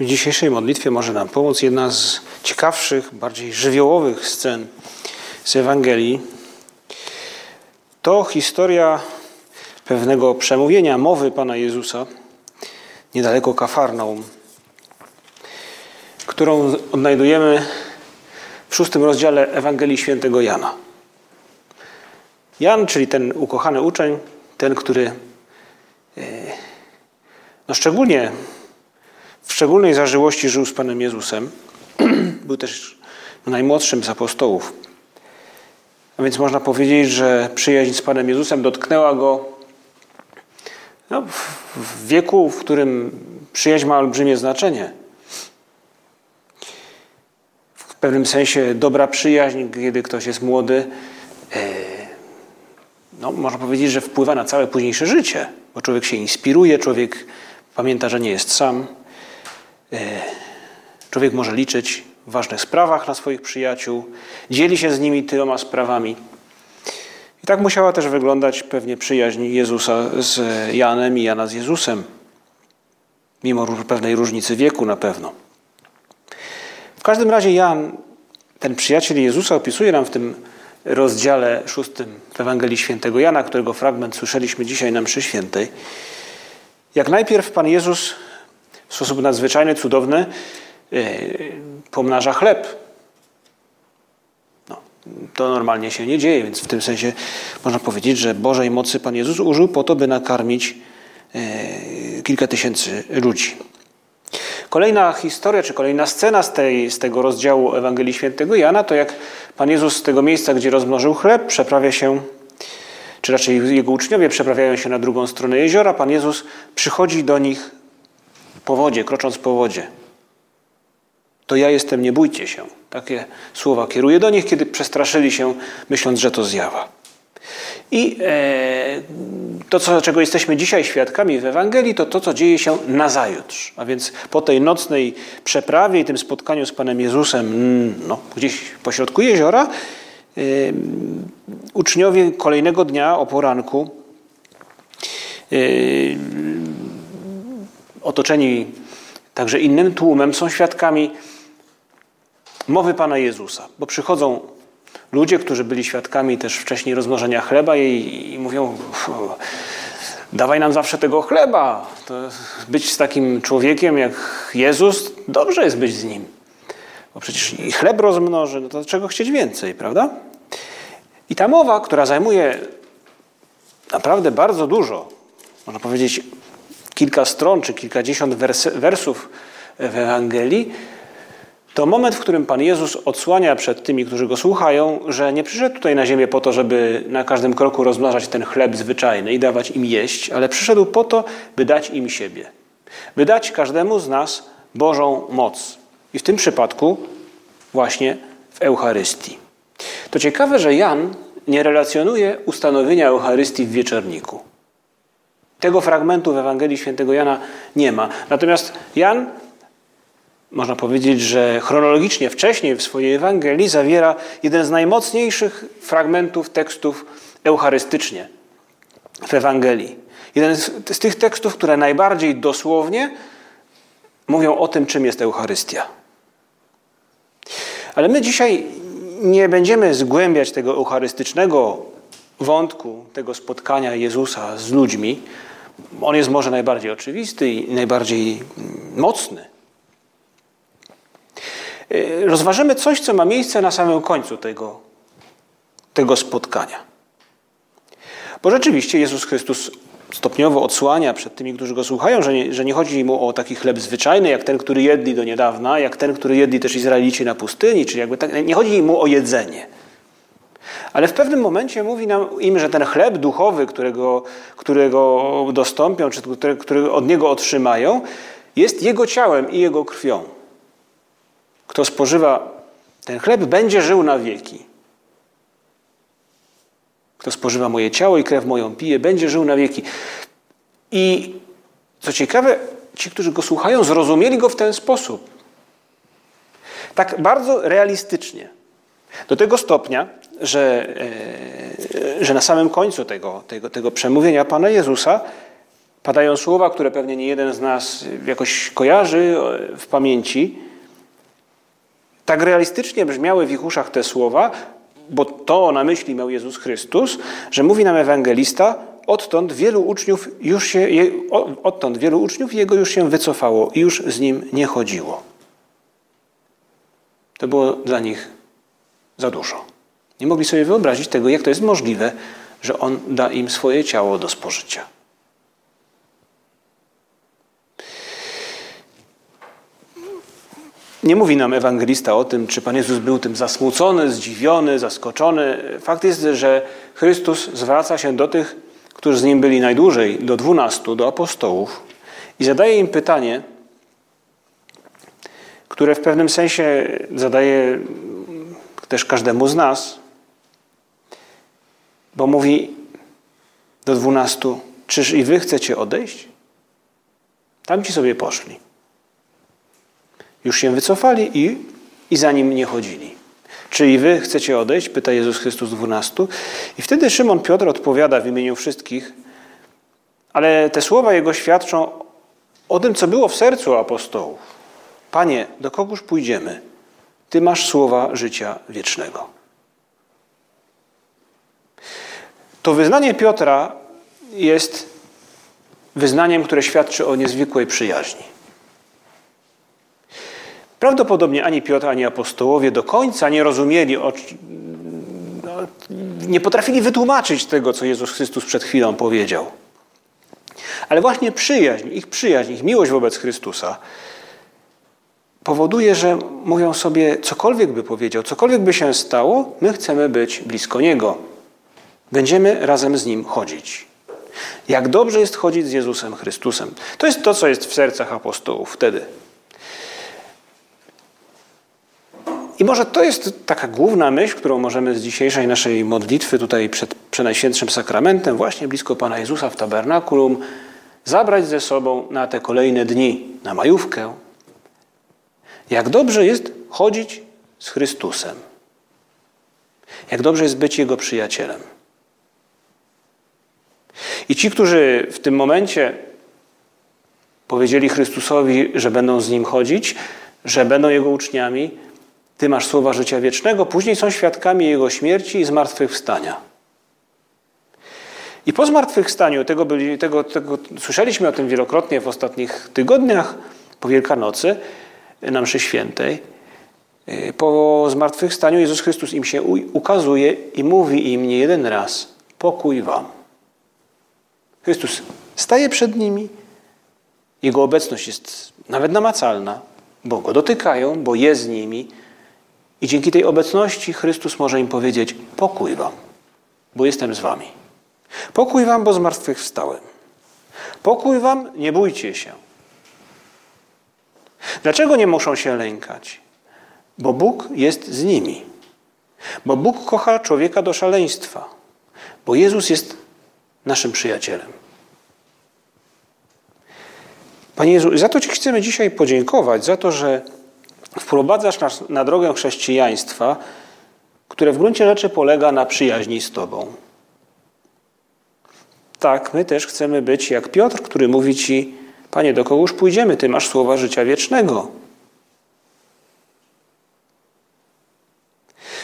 W dzisiejszej modlitwie może nam pomóc jedna z ciekawszych, bardziej żywiołowych scen z Ewangelii. To historia pewnego przemówienia, mowy Pana Jezusa niedaleko Kafarnaum, którą odnajdujemy w szóstym rozdziale Ewangelii Świętego Jana. Jan, czyli ten ukochany uczeń, ten, który e, no szczególnie w szczególnej zażyłości żył z Panem Jezusem. Był też najmłodszym z apostołów. A więc można powiedzieć, że przyjaźń z Panem Jezusem dotknęła go no, w wieku, w którym przyjaźń ma olbrzymie znaczenie. W pewnym sensie dobra przyjaźń, kiedy ktoś jest młody, e, no, można powiedzieć, że wpływa na całe późniejsze życie, bo człowiek się inspiruje, człowiek pamięta, że nie jest sam. E, człowiek może liczyć w ważnych sprawach na swoich przyjaciół, dzieli się z nimi tyloma sprawami. I tak musiała też wyglądać pewnie przyjaźń Jezusa z Janem i Jana z Jezusem, mimo pewnej różnicy wieku na pewno. W każdym razie Jan, ten przyjaciel Jezusa, opisuje nam w tym rozdziale szóstym w Ewangelii Świętego Jana, którego fragment słyszeliśmy dzisiaj na mszy świętej, jak najpierw Pan Jezus w sposób nadzwyczajny, cudowny e, pomnaża chleb. No, to normalnie się nie dzieje, więc w tym sensie można powiedzieć, że Bożej mocy Pan Jezus użył po to, by nakarmić e, kilka tysięcy ludzi. Kolejna historia, czy kolejna scena z, tej, z tego rozdziału Ewangelii Świętego Jana, to jak Pan Jezus z tego miejsca, gdzie rozmnożył chleb, przeprawia się, czy raczej jego uczniowie przeprawiają się na drugą stronę jeziora. Pan Jezus przychodzi do nich po wodzie, krocząc po wodzie. To ja jestem, nie bójcie się. Takie słowa kieruje do nich, kiedy przestraszyli się, myśląc, że to zjawa. I e, to, co, czego jesteśmy dzisiaj świadkami w Ewangelii, to to, co dzieje się na zajutrz. A więc po tej nocnej przeprawie i tym spotkaniu z Panem Jezusem mm, no, gdzieś pośrodku jeziora, e, uczniowie kolejnego dnia o poranku e, otoczeni także innym tłumem, są świadkami mowy Pana Jezusa, bo przychodzą ludzie, którzy byli świadkami też wcześniej rozmnożenia chleba i, i mówią: Dawaj nam zawsze tego chleba. To być z takim człowiekiem jak Jezus, dobrze jest być z nim. Bo przecież i chleb rozmnoży, no to czego chcieć więcej, prawda? I ta mowa, która zajmuje naprawdę bardzo dużo, można powiedzieć kilka stron czy kilkadziesiąt wersów w Ewangelii, to moment, w którym Pan Jezus odsłania przed tymi, którzy go słuchają, że nie przyszedł tutaj na ziemię po to, żeby na każdym kroku rozmnażać ten chleb zwyczajny i dawać im jeść, ale przyszedł po to, by dać im siebie. By dać każdemu z nas Bożą moc. I w tym przypadku właśnie w Eucharystii. To ciekawe, że Jan nie relacjonuje ustanowienia Eucharystii w wieczorniku. Tego fragmentu w Ewangelii Świętego Jana nie ma. Natomiast Jan, można powiedzieć, że chronologicznie wcześniej w swojej Ewangelii zawiera jeden z najmocniejszych fragmentów tekstów eucharystycznie w Ewangelii. Jeden z, tych tekstów, które najbardziej dosłownie mówią o tym, czym jest Eucharystia. Ale my dzisiaj nie będziemy zgłębiać tego eucharystycznego wątku, tego spotkania Jezusa z ludźmi, on jest może najbardziej oczywisty i najbardziej mocny. Y, rozważymy coś, co ma miejsce na samym końcu tego, tego spotkania. Bo rzeczywiście Jezus Chrystus stopniowo odsłania przed tymi, którzy go słuchają, że nie, że nie chodzi mu o taki chleb zwyczajny, jak ten, który jedli do niedawna, jak ten, który jedli też Izraelici na pustyni, czyli jakby tak, nie chodzi mu o jedzenie. Ale w pewnym momencie mówi nam im, że ten chleb duchowy, którego, którego dostąpią, czy który, który od niego otrzymają, jest Jego ciałem i Jego krwią. Kto spożywa ten chleb, będzie żył na wieki. Kto spożywa moje ciało i krew moją pije, będzie żył na wieki. I co ciekawe, ci, którzy go słuchają, zrozumieli go w ten sposób. Tak bardzo realistycznie. Do tego stopnia, że, e, że na samym końcu tego, tego, tego przemówienia Pana Jezusa padają słowa, które pewnie nie jeden z nas jakoś kojarzy w pamięci. Tak realistycznie brzmiały w ich uszach te słowa, bo to na myśli miał Jezus Chrystus, że mówi nam ewangelista, odtąd wielu uczniów już się, odtąd wielu uczniów jego już się wycofało i już z nim nie chodziło. To było dla nich za dużo. Nie mogli sobie wyobrazić tego, jak to jest możliwe, że On da im swoje ciało do spożycia. Nie mówi nam ewangelista o tym, czy Pan Jezus był tym zasmucony, zdziwiony, zaskoczony. Fakt jest, że Chrystus zwraca się do tych, którzy z Nim byli najdłużej, do dwunastu, do apostołów i zadaje im pytanie, które w pewnym sensie zadaje też każdemu z nas, bo mówi do dwunastu, czyż i wy chcecie odejść? Tam ci sobie poszli. Już się wycofali i, i za nim nie chodzili. Czy i wy chcecie odejść? Pyta Jezus Chrystus dwunastu. I wtedy Szymon Piotr odpowiada w imieniu wszystkich, ale te słowa jego świadczą o tym, co było w sercu apostołów. Panie, do kogóż pójdziemy? Ty masz słowa życia wiecznego. To wyznanie Piotra jest wyznaniem, które świadczy o niezwykłej przyjaźni. Prawdopodobnie ani Piotr, ani apostołowie do końca nie rozumieli, no, nie potrafili wytłumaczyć tego, co Jezus Chrystus przed chwilą powiedział. Ale właśnie przyjaźń, ich przyjaźń, ich miłość wobec Chrystusa powoduje, że mówią sobie, cokolwiek by powiedział, cokolwiek by się stało, my chcemy być blisko Niego. Będziemy razem z Nim chodzić. Jak dobrze jest chodzić z Jezusem Chrystusem. To jest to, co jest w sercach apostołów wtedy. I może to jest taka główna myśl, którą możemy z dzisiejszej naszej modlitwy tutaj przed Przenajświętszym Sakramentem, właśnie blisko Pana Jezusa w tabernakulum, zabrać ze sobą na te kolejne dni, na majówkę, jak dobrze jest chodzić z Chrystusem. Jak dobrze jest być Jego przyjacielem. I ci, którzy w tym momencie powiedzieli Chrystusowi, że będą z Nim chodzić, że będą Jego uczniami, Ty masz słowa życia wiecznego, później są świadkami Jego śmierci i zmartwychwstania. I po zmartwychwstaniu, tego, byli, tego, tego, słyszeliśmy o tym wielokrotnie w ostatnich tygodniach, po Wielkanocy, na mszy świętej. Y, po zmartwychwstaniu Jezus Chrystus im się ukazuje i mówi im nie jeden raz: Pokój wam. Chrystus staje przed nimi, jego obecność jest nawet namacalna, bo go dotykają, bo jest z nimi. I dzięki tej obecności Chrystus może im powiedzieć: Pokój wam, bo jestem z wami. Pokój wam, bo zmartwychwstałem. Pokój wam, nie bójcie się. Dlaczego nie muszą się lękać? Bo Bóg jest z nimi. Bo Bóg kocha człowieka do szaleństwa. Bo Jezus jest naszym przyjacielem. Panie Jezu, za to Ci chcemy dzisiaj podziękować, za to, że wprowadzasz nas na drogę chrześcijaństwa, które w gruncie rzeczy polega na przyjaźni z Tobą. Tak, my też chcemy być jak Piotr, który mówi Ci, Panie, do kogoż pójdziemy? Ty masz słowa życia wiecznego.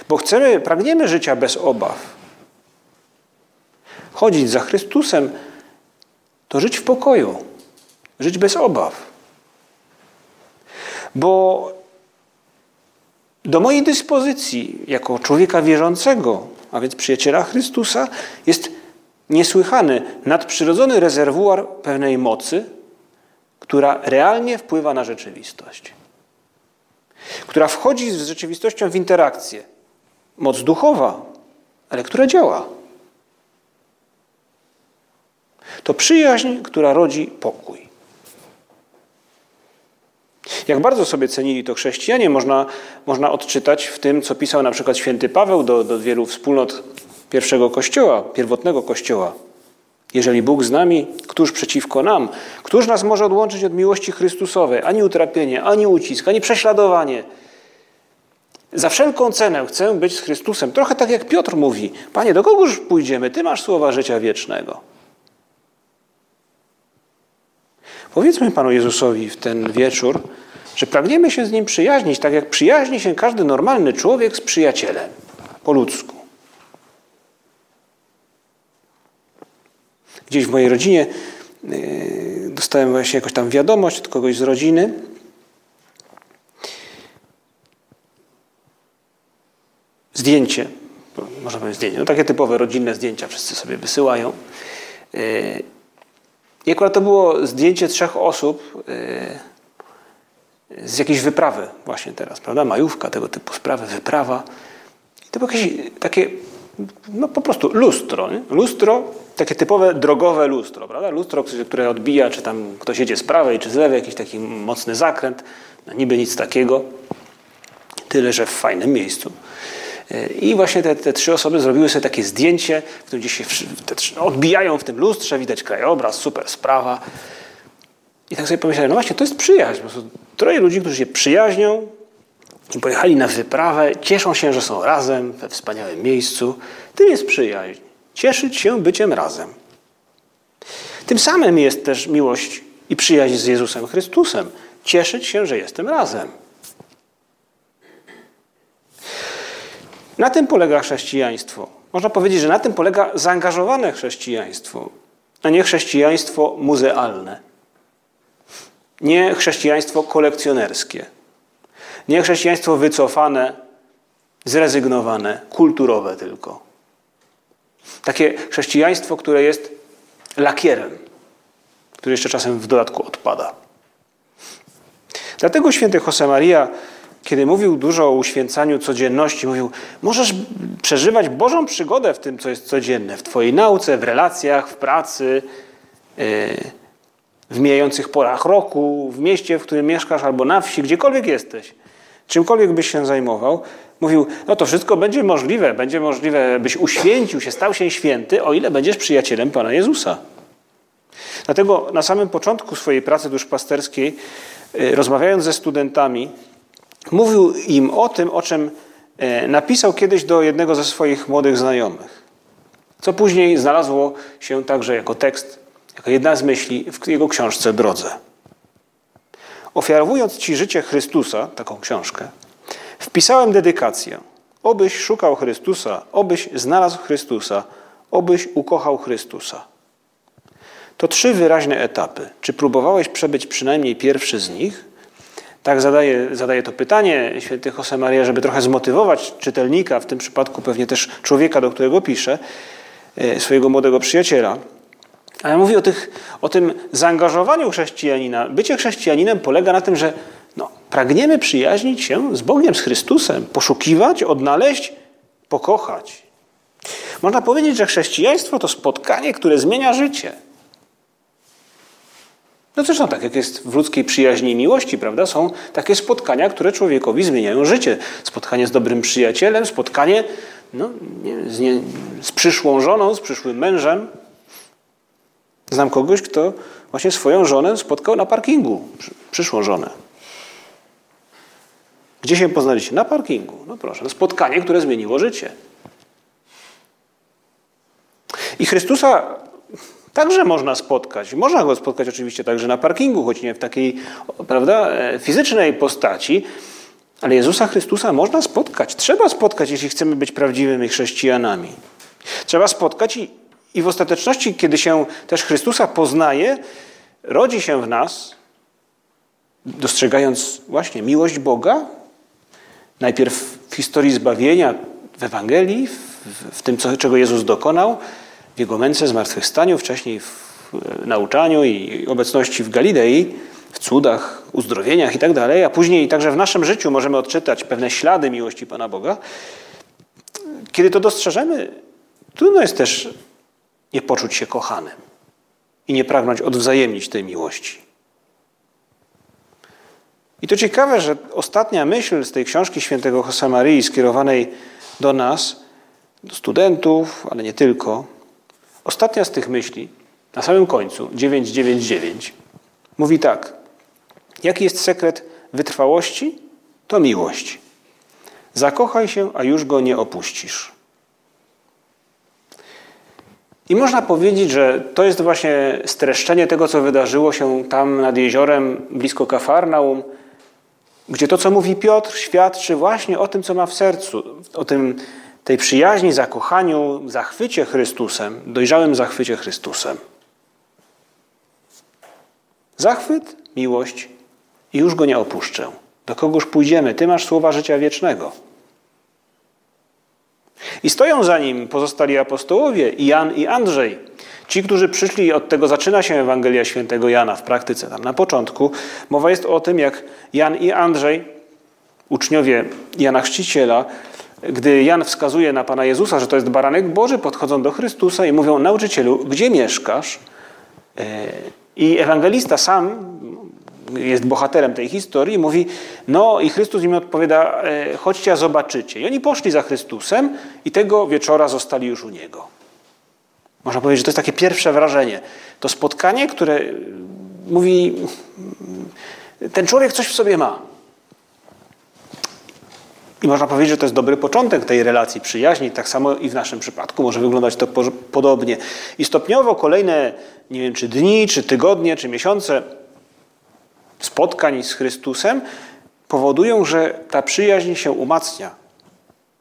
Bo chcemy, pragniemy życia bez obaw. Chodzić za Chrystusem to żyć w pokoju, żyć bez obaw. Bo do mojej dyspozycji, jako człowieka wierzącego, a więc przyjaciela Chrystusa, jest niesłychany, nadprzyrodzony rezerwuar pewnej mocy, która realnie wpływa na rzeczywistość, która wchodzi z rzeczywistością w interakcję. Moc duchowa, ale która działa. To przyjaźń, która rodzi pokój. Jak bardzo sobie cenili to chrześcijanie, można, można odczytać w tym, co pisał na przykład święty Paweł do, do wielu wspólnot pierwszego kościoła, pierwotnego kościoła. Jeżeli Bóg z nami, któż przeciwko nam? Któż nas może odłączyć od miłości Chrystusowej? Ani utrapienie, ani ucisk, ani prześladowanie. Za wszelką cenę chcę być z Chrystusem. Trochę tak jak Piotr mówi: Panie, do kogoż pójdziemy? Ty masz słowa życia wiecznego. Powiedzmy Panu Jezusowi w ten wieczór, że pragniemy się z Nim przyjaźnić, tak jak przyjaźni się każdy normalny człowiek z przyjacielem, po ludzku. Gdzieś w mojej rodzinie yy, dostałem właśnie jakąś tam wiadomość od kogoś z rodziny. Zdjęcie, można powiedzieć zdjęcie, no takie typowe rodzinne zdjęcia wszyscy sobie wysyłają. I akurat to było zdjęcie trzech osób yy, z jakiejś wyprawy właśnie teraz, prawda? Majówka, tego typu sprawy, wyprawa. I to było jakieś takie, no po prostu lustro. Nie? Lustro takie typowe drogowe lustro, prawda? Lustro, które odbija, czy tam ktoś jedzie z prawej, czy z lewej, jakiś taki mocny zakręt. No, niby nic takiego, tyle, że w fajnym miejscu. I właśnie te, te trzy osoby zrobiły sobie takie zdjęcie, w którym gdzieś się te, odbijają w tym lustrze, widać krajobraz, super sprawa. I tak sobie pomyślałem, no właśnie, to jest przyjaźń. Po prostu troje ludzi, którzy się przyjaźnią i pojechali na wyprawę, cieszą się, że są razem we wspaniałym miejscu. Tym jest przyjaźń cieszyć się byciem razem. Tym samym jest też miłość i przyjaźń z Jezusem Chrystusem. Cieszyć się, że jestem razem. Na tym polega chrześcijaństwo. Można powiedzieć, że na tym polega zaangażowane chrześcijaństwo, a nie chrześcijaństwo muzealne. Nie chrześcijaństwo kolekcjonerskie. Nie chrześcijaństwo wycofane, zrezygnowane, kulturowe tylko. Takie chrześcijaństwo, które jest lakierem, który jeszcze czasem w dodatku odpada. Dlatego święty Josemaria, kiedy mówił dużo o uświęcaniu codzienności, mówił: Możesz przeżywać Bożą przygodę w tym, co jest codzienne, w Twojej nauce, w relacjach, w pracy, yy, w mijających porach roku, w mieście, w którym mieszkasz, albo na wsi, gdziekolwiek jesteś. Czymkolwiek byś się zajmował, Mówił, no to wszystko będzie możliwe, będzie możliwe, byś uświęcił się, stał się święty, o ile będziesz przyjacielem Pana Jezusa. Dlatego na samym początku swojej pracy duszpasterskiej, y, rozmawiając ze studentami, mówił im o tym, o czym y, napisał kiedyś do jednego ze swoich młodych znajomych. Co później znalazło się także jako tekst, jako jedna z myśli w jego książce Drodze. Ofiarowując Ci życie Chrystusa, taką książkę, Wpisałem dedykację. Obyś szukał Chrystusa, obyś znalazł Chrystusa, obyś ukochał Chrystusa. To trzy wyraźne etapy. Czy próbowałeś przebyć przynajmniej pierwszy z nich? Tak zadaje, zadaje to pytanie święty Josemaria, żeby trochę zmotywować czytelnika, w tym przypadku pewnie też człowieka, do którego pisze, swojego młodego przyjaciela. Ale mówi o, tych, o tym zaangażowaniu chrześcijanina. Bycie chrześcijaninem polega na tym, że no, pragniemy przyjaźnić się z Bogiem, z Chrystusem, poszukiwać, odnaleźć, pokochać. Można powiedzieć, że chrześcijaństwo to spotkanie, które zmienia życie. No zresztą tak jak jest w ludzkiej przyjaźni i miłości, prawda? Są takie spotkania, które człowiekowi zmieniają życie. Spotkanie z dobrym przyjacielem, spotkanie no, nie, z, nie, z przyszłą żoną, z przyszłym mężem. Znam kogoś, kto właśnie swoją żonę spotkał na parkingu, przyszłą żonę. Gdzie się poznaliście? Na parkingu. No proszę, spotkanie, które zmieniło życie. I Chrystusa także można spotkać. Można go spotkać oczywiście także na parkingu, choć nie w takiej prawda, e, fizycznej postaci, ale Jezusa Chrystusa można spotkać. Trzeba spotkać, jeśli chcemy być prawdziwymi chrześcijanami. Trzeba spotkać i, i w ostateczności, kiedy się też Chrystusa poznaje, rodzi się w nas, dostrzegając właśnie miłość Boga, Najpierw w historii zbawienia, w Ewangelii, w, w tym, co, czego Jezus dokonał, w Jego męce, zmartwychwstaniu, wcześniej w nauczaniu i obecności w Galilei, w cudach, uzdrowieniach i tak dalej, a później także w naszym życiu możemy odczytać pewne ślady miłości Pana Boga. Kiedy to dostrzeżemy, trudno jest też nie poczuć się kochanym i nie pragnąć odwzajemnić tej miłości. I to ciekawe, że ostatnia myśl z tej książki świętego Josemarii skierowanej do nas, do studentów, ale nie tylko, ostatnia z tych myśli, na samym końcu, 999, mówi tak. Jaki jest sekret wytrwałości? To miłość. Zakochaj się, a już go nie opuścisz. I można powiedzieć, że to jest właśnie streszczenie tego, co wydarzyło się tam nad jeziorem blisko Kafarnaum, gdzie to, co mówi Piotr, świadczy właśnie o tym, co ma w sercu, o tym, tej przyjaźni, zakochaniu, zachwycie Chrystusem, dojrzałym zachwycie Chrystusem. Zachwyt, miłość i już go nie opuszczę. Do kogoż pójdziemy? Ty masz słowa życia wiecznego. I stoją za nim pozostali apostołowie, Jan i Andrzej. Ci, którzy przyszli, od tego zaczyna się Ewangelia Świętego Jana w praktyce. Tam na początku mowa jest o tym, jak Jan i Andrzej, uczniowie Jana Chrzciciela, gdy Jan wskazuje na Pana Jezusa, że to jest baranek Boży, podchodzą do Chrystusa i mówią: Nauczycielu, gdzie mieszkasz? E, I ewangelista sam jest bohaterem tej historii, mówi, no i Chrystus im odpowiada, e, chodźcie, a zobaczycie. I oni poszli za Chrystusem i tego wieczora zostali już u Niego. Można powiedzieć, że to jest takie pierwsze wrażenie. To spotkanie, które mówi, ten człowiek coś w sobie ma. I można powiedzieć, że to jest dobry początek tej relacji przyjaźni. Tak samo i w naszym przypadku może wyglądać to podobnie. I stopniowo kolejne, nie wiem, czy dni, czy tygodnie, czy miesiące spotkań z Chrystusem powodują, że ta przyjaźń się umacnia.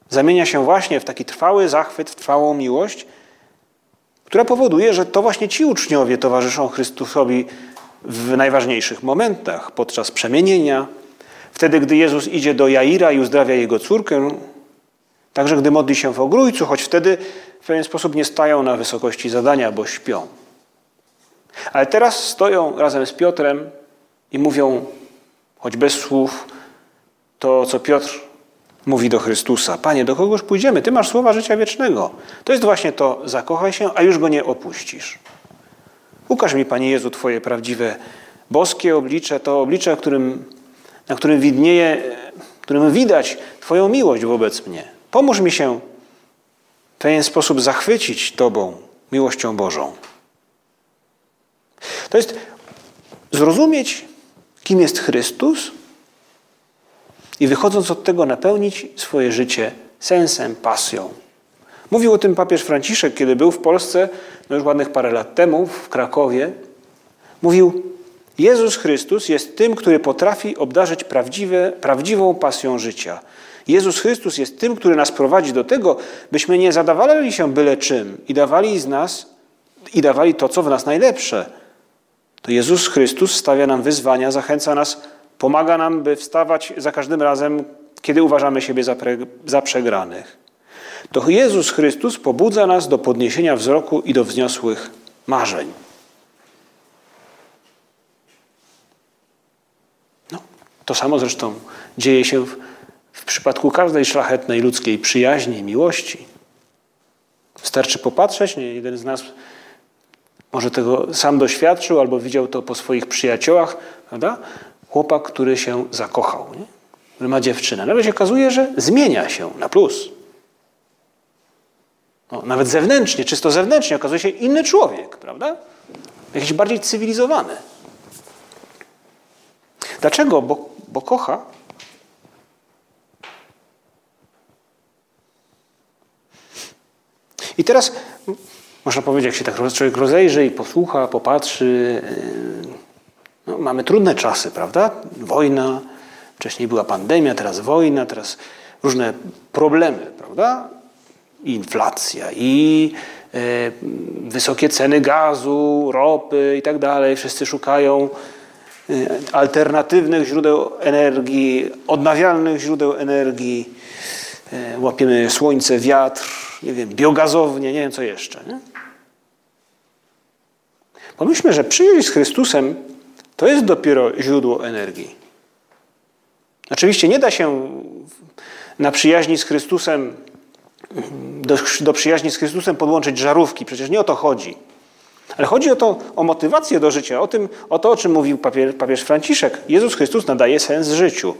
Zamienia się właśnie w taki trwały zachwyt, w trwałą miłość, która powoduje, że to właśnie ci uczniowie towarzyszą Chrystusowi w najważniejszych momentach, podczas przemienienia, wtedy, gdy Jezus idzie do Jaira i uzdrawia jego córkę, także gdy modli się w ogrójcu, choć wtedy w pewien sposób nie stają na wysokości zadania, bo śpią. Ale teraz stoją razem z Piotrem i mówią, choć bez słów, to, co Piotr mówi do Chrystusa: Panie, do kogoż pójdziemy? Ty masz słowa życia wiecznego. To jest właśnie to: zakochaj się, a już go nie opuścisz. Ukaż mi, Panie Jezu, Twoje prawdziwe boskie oblicze, to oblicze, którym, na którym widnieje, którym widać Twoją miłość wobec mnie. Pomóż mi się w pewien sposób zachwycić Tobą, miłością Bożą. To jest zrozumieć kim jest Chrystus i wychodząc od tego napełnić swoje życie sensem, pasją. Mówił o tym papież Franciszek, kiedy był w Polsce, no już ładnych parę lat temu, w Krakowie. Mówił, Jezus Chrystus jest tym, który potrafi obdarzyć prawdziwe, prawdziwą pasją życia. Jezus Chrystus jest tym, który nas prowadzi do tego, byśmy nie zadawali się byle czym i dawali z nas i dawali to, co w nas najlepsze – to Jezus Chrystus stawia nam wyzwania, zachęca nas, pomaga nam, by wstawać za każdym razem, kiedy uważamy siebie za, pre, za przegranych. To Jezus Chrystus pobudza nas do podniesienia wzroku i do wzniosłych marzeń. To samo zresztą dzieje się w, w przypadku każdej szlachetnej ludzkiej przyjaźni, miłości. Wystarczy popatrzeć, nie jeden z nas może tego sam doświadczył albo widział to po swoich przyjaciołach, prawda? Chłopak, który się zakochał, nie? który ma dziewczynę. Nagle się okazuje, że zmienia się na plus. No, nawet zewnętrznie, czysto zewnętrznie okazuje się inny człowiek, prawda? Jakiś bardziej cywilizowany. Dlaczego? Bo, bo kocha. I teraz można powiedzieć, jak się tak człowiek rozejrzy i posłucha, popatrzy, yy, no, mamy trudne czasy, prawda? Wojna, wcześniej była pandemia, teraz wojna, teraz różne problemy, prawda? I inflacja, i yy, wysokie ceny gazu, ropy i tak dalej. Wszyscy szukają alternatywnych źródeł energii, odnawialnych źródeł energii. Łapiemy słońce, wiatr, nie wiem, biogazownie, nie wiem co jeszcze. Nie? Pomyślmy, że przyjaźń z Chrystusem to jest dopiero źródło energii. Oczywiście nie da się na przyjaźni z Chrystusem, do, do przyjaźni z Chrystusem podłączyć żarówki, przecież nie o to chodzi. Ale chodzi o to, o motywację do życia, o, tym, o to, o czym mówił papież, papież Franciszek. Jezus Chrystus nadaje sens życiu.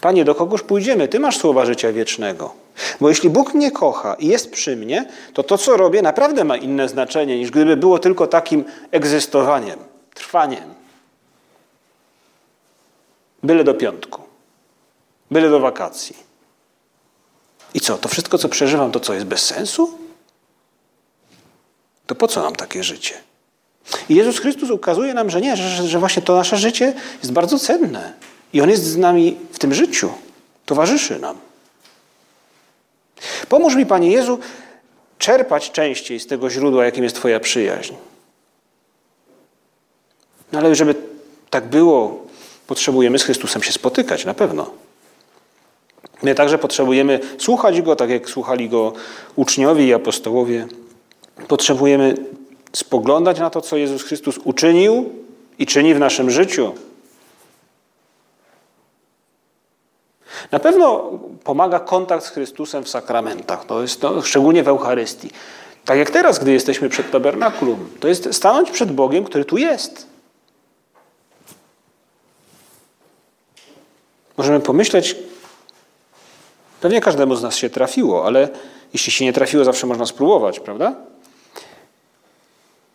Panie, do kogoż pójdziemy? Ty masz słowa życia wiecznego. Bo jeśli Bóg mnie kocha i jest przy mnie, to to, co robię, naprawdę ma inne znaczenie, niż gdyby było tylko takim egzystowaniem, trwaniem. Byle do piątku, byle do wakacji. I co, to wszystko, co przeżywam, to co jest bez sensu? To po co nam takie życie? I Jezus Chrystus ukazuje nam, że nie, że, że właśnie to nasze życie jest bardzo cenne. I On jest z nami w tym życiu, towarzyszy nam. Pomóż mi, Panie Jezu, czerpać częściej z tego źródła, jakim jest Twoja przyjaźń. No ale żeby tak było, potrzebujemy z Chrystusem się spotykać, na pewno. My także potrzebujemy słuchać Go, tak jak słuchali Go uczniowie i apostołowie. Potrzebujemy spoglądać na to, co Jezus Chrystus uczynił i czyni w naszym życiu. Na pewno pomaga kontakt z Chrystusem w sakramentach, to jest to, szczególnie w Eucharystii. Tak jak teraz, gdy jesteśmy przed tabernakulum, to jest stanąć przed Bogiem, który tu jest. Możemy pomyśleć, pewnie każdemu z nas się trafiło, ale jeśli się nie trafiło, zawsze można spróbować, prawda?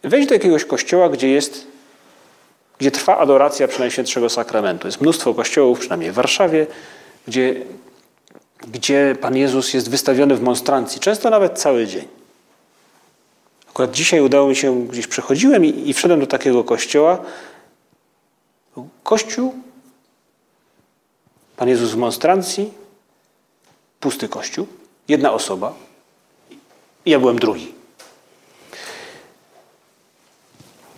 Wejdź do jakiegoś kościoła, gdzie jest, gdzie trwa adoracja Przenajświętszego Sakramentu. Jest mnóstwo kościołów, przynajmniej w Warszawie, gdzie, gdzie Pan Jezus jest wystawiony w monstrancji, często nawet cały dzień. Akurat dzisiaj udało mi się, gdzieś przechodziłem i, i wszedłem do takiego kościoła. Kościół, Pan Jezus w monstrancji, pusty kościół, jedna osoba ja byłem drugi.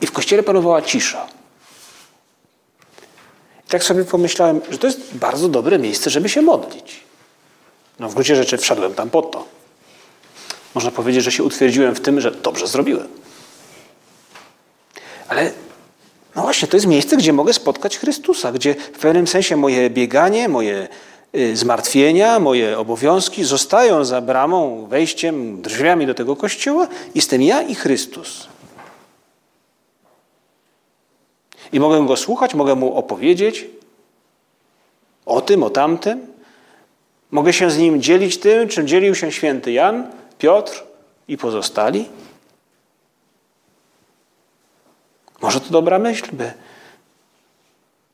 I w kościele panowała cisza. I tak sobie pomyślałem, że to jest bardzo dobre miejsce, żeby się modlić. No w gruncie rzeczy wszedłem tam po to. Można powiedzieć, że się utwierdziłem w tym, że dobrze zrobiłem. Ale no właśnie, to jest miejsce, gdzie mogę spotkać Chrystusa, gdzie w pewnym sensie moje bieganie, moje y, zmartwienia, moje obowiązki zostają za bramą, wejściem, drzwiami do tego kościoła. Jestem ja i Chrystus. I mogę go słuchać, mogę mu opowiedzieć o tym, o tamtym. Mogę się z nim dzielić tym, czym dzielił się święty Jan, Piotr i pozostali. Może to dobra myśl, by,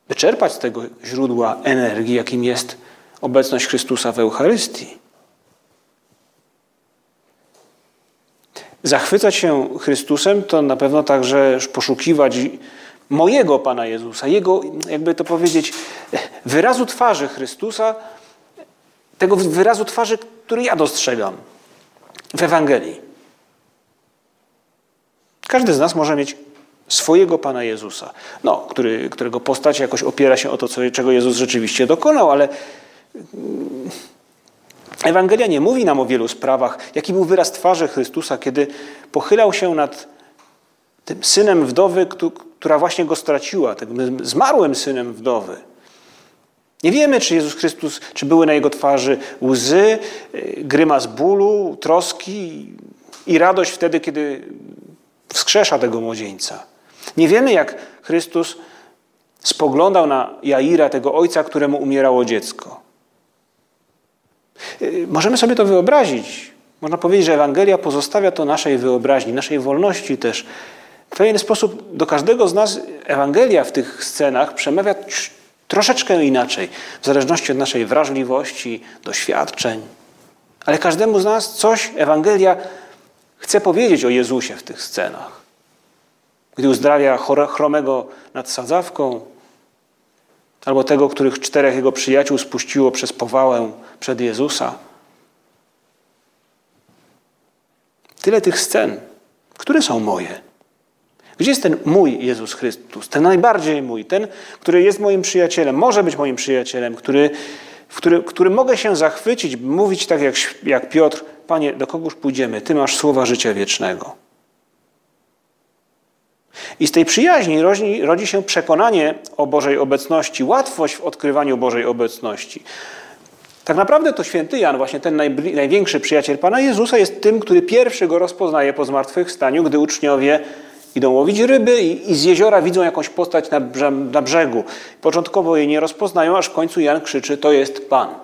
by czerpać z tego źródła energii, jakim jest obecność Chrystusa w Eucharystii. Zachwycać się Chrystusem to na pewno także poszukiwać mojego Pana Jezusa, Jego, jakby to powiedzieć, wyrazu twarzy Chrystusa, tego wyrazu twarzy, który ja dostrzegam w Ewangelii. Każdy z nas może mieć swojego Pana Jezusa, no, który, którego postać jakoś opiera się o to, co, czego Jezus rzeczywiście dokonał, ale mm, Ewangelia nie mówi nam o wielu sprawach, jaki był wyraz twarzy Chrystusa, kiedy pochylał się nad tym synem wdowy, która właśnie go straciła, tym zmarłym synem wdowy. Nie wiemy, czy Jezus Chrystus, czy były na jego twarzy łzy, y, grymas bólu, troski i radość wtedy, kiedy wskrzesza tego młodzieńca. Nie wiemy, jak Chrystus spoglądał na Jaira, tego ojca, któremu umierało dziecko. Y, możemy sobie to wyobrazić. Można powiedzieć, że Ewangelia pozostawia to naszej wyobraźni, naszej wolności też w pewien sposób do każdego z nas Ewangelia w tych scenach przemawia troszeczkę inaczej, w zależności od naszej wrażliwości, doświadczeń. Ale każdemu z nas coś Ewangelia chce powiedzieć o Jezusie w tych scenach. Gdy uzdrawia chromego nad sadzawką, albo tego, których czterech jego przyjaciół spuściło przez powałę przed Jezusa. Tyle tych scen, które są moje. Gdzie jest ten mój Jezus Chrystus? Ten najbardziej mój, ten, który jest moim przyjacielem, może być moim przyjacielem, który, w który, który mogę się zachwycić, mówić tak jak, jak Piotr, Panie, do kogoż pójdziemy? Ty masz słowa życia wiecznego. I z tej przyjaźni rodzi, rodzi się przekonanie o Bożej obecności, łatwość w odkrywaniu Bożej obecności. Tak naprawdę to święty Jan, właśnie ten największy przyjaciel Pana Jezusa, jest tym, który pierwszy go rozpoznaje po zmartwychwstaniu, gdy uczniowie idą łowić ryby i, i z jeziora widzą jakąś postać na, na brzegu. Początkowo jej nie rozpoznają, aż w końcu Jan krzyczy, to jest Pan.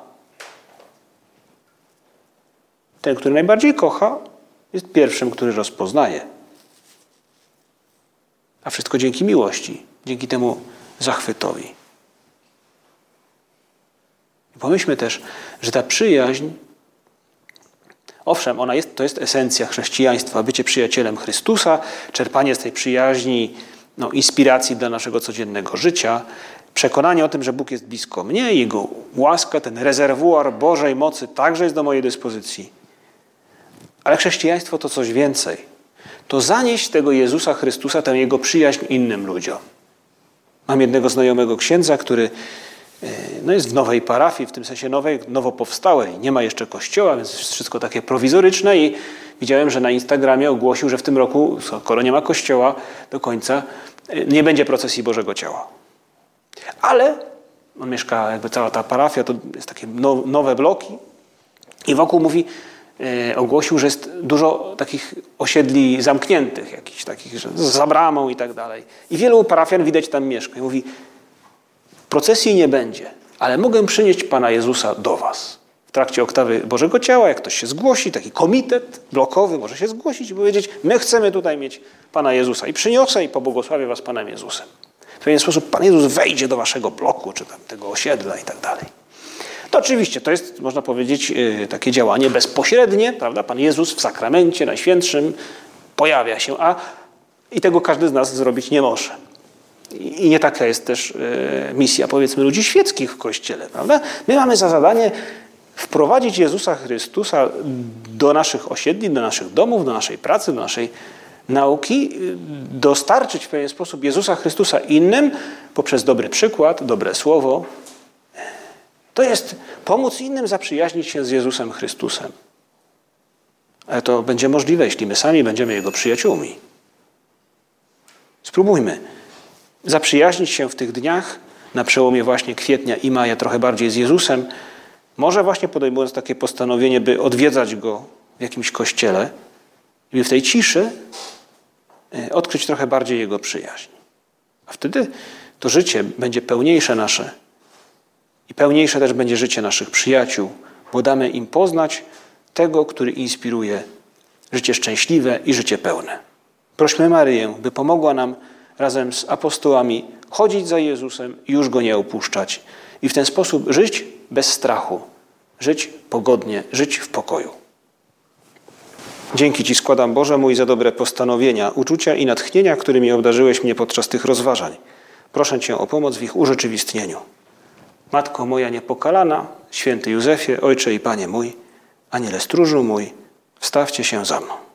Ten, który najbardziej kocha, jest pierwszym, który rozpoznaje. A wszystko dzięki miłości, dzięki temu zachwytowi. Pomyślmy też, że ta przyjaźń, owszem, ona jest, to jest esencja chrześcijaństwa, bycie przyjacielem Chrystusa, czerpanie z tej przyjaźni, no, inspiracji dla naszego codziennego życia, przekonanie o tym, że Bóg jest blisko mnie, Jego łaska, ten rezerwuar Bożej mocy także jest do mojej dyspozycji. Ale chrześcijaństwo to coś więcej. To zanieść tego Jezusa Chrystusa, tę Jego przyjaźń innym ludziom. Mam jednego znajomego księdza, który no jest w nowej parafii, w tym sensie nowej, nowo powstałej. Nie ma jeszcze kościoła, więc jest wszystko takie prowizoryczne i widziałem, że na Instagramie ogłosił, że w tym roku, skoro nie ma kościoła do końca, nie będzie procesji Bożego Ciała. Ale on mieszka, jakby cała ta parafia, to jest takie nowe bloki i wokół mówi, e, ogłosił, że jest dużo takich osiedli zamkniętych, jakichś takich, że za bramą i tak dalej. I wielu parafian widać tam mieszka. I mówi, procesji nie będzie, ale mogę przynieść Pana Jezusa do Was. W trakcie oktawy Bożego Ciała, jak ktoś się zgłosi, taki komitet blokowy może się zgłosić i powiedzieć, my chcemy tutaj mieć Pana Jezusa. I przyniosę i pobłogosławię Was Panem Jezusem. W pewien sposób Pan Jezus wejdzie do Waszego bloku, czy tam tego osiedla i tak dalej. To oczywiście to jest, można powiedzieć, y, takie działanie bezpośrednie, prawda? Pan Jezus w sakramencie najświętszym pojawia się, a i tego każdy z nas zrobić nie może. I nie taka jest też e, misja, powiedzmy, ludzi świeckich w Kościele, prawda? My mamy za zadanie wprowadzić Jezusa Chrystusa do naszych osiedli, do naszych domów, do naszej pracy, do naszej nauki, dostarczyć w pewien sposób Jezusa Chrystusa innym poprzez dobry przykład, dobre słowo. To jest pomóc innym zaprzyjaźnić się z Jezusem Chrystusem. Ale to będzie możliwe, jeśli my sami będziemy Jego przyjaciółmi. Spróbujmy zaprzyjaźnić się w tych dniach, na przełomie właśnie kwietnia i maja, trochę bardziej z Jezusem, może właśnie podejmując takie postanowienie, by odwiedzać Go w jakimś kościele by w tej ciszy e, odkryć trochę bardziej Jego przyjaźń. A wtedy to życie będzie pełniejsze nasze i pełniejsze też będzie życie naszych przyjaciół, bo damy im poznać tego, który inspiruje życie szczęśliwe i życie pełne. Prośmy Maryję, by pomogła nam razem z apostołami chodzić za Jezusem i już Go nie opuszczać. I w ten sposób żyć bez strachu, żyć pogodnie, żyć w pokoju. Dzięki Ci składam, Boże mój, za dobre postanowienia, uczucia i natchnienia, którymi obdarzyłeś mnie podczas tych rozważań. Proszę Cię o pomoc w ich urzeczywistnieniu. Matko moja niepokalana, święty Józefie, Ojcze i Panie mój, Aniele stróżu mój, wstawcie się za mną.